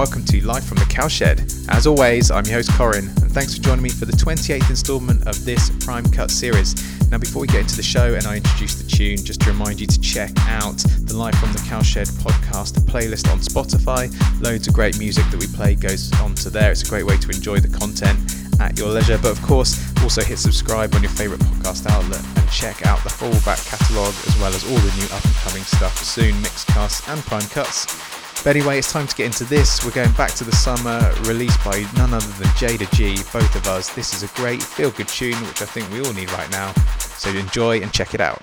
welcome to Live from the Cowshed. As always, I'm your host Corin, and thanks for joining me for the 28th instalment of this Prime Cut series. Now, before we get into the show and I introduce the tune, just to remind you to check out the Live from the Cowshed podcast playlist on Spotify. Loads of great music that we play goes onto there. It's a great way to enjoy the content at your leisure. But of course, also hit subscribe on your favourite podcast outlet and check out the full back catalogue as well as all the new up and coming stuff soon, mixed casts and prime cuts. But anyway, it's time to get into this. We're going back to the summer, released by none other than Jayda G, both of us. This is a great feel good tune, which I think we all need right now. So enjoy and check it out.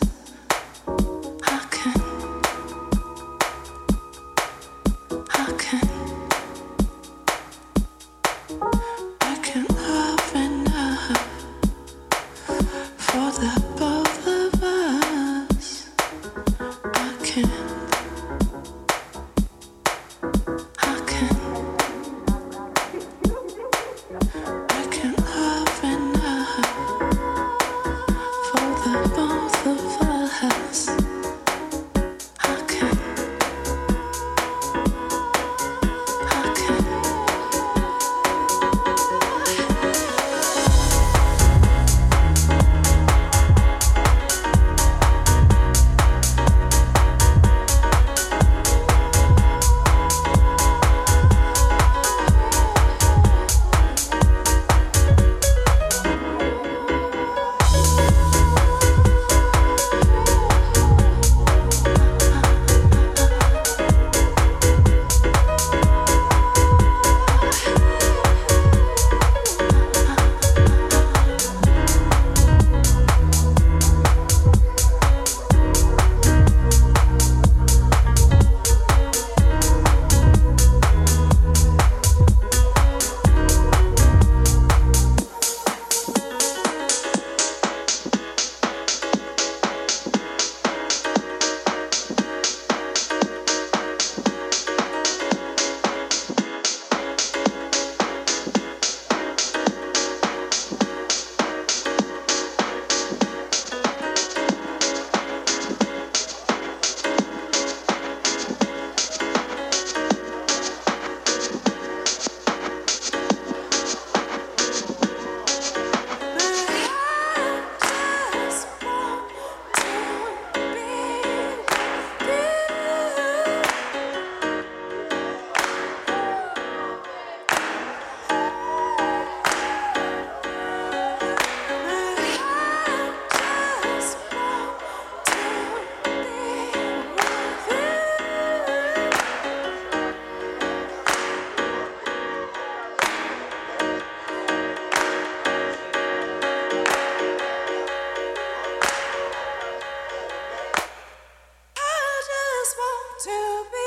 to be.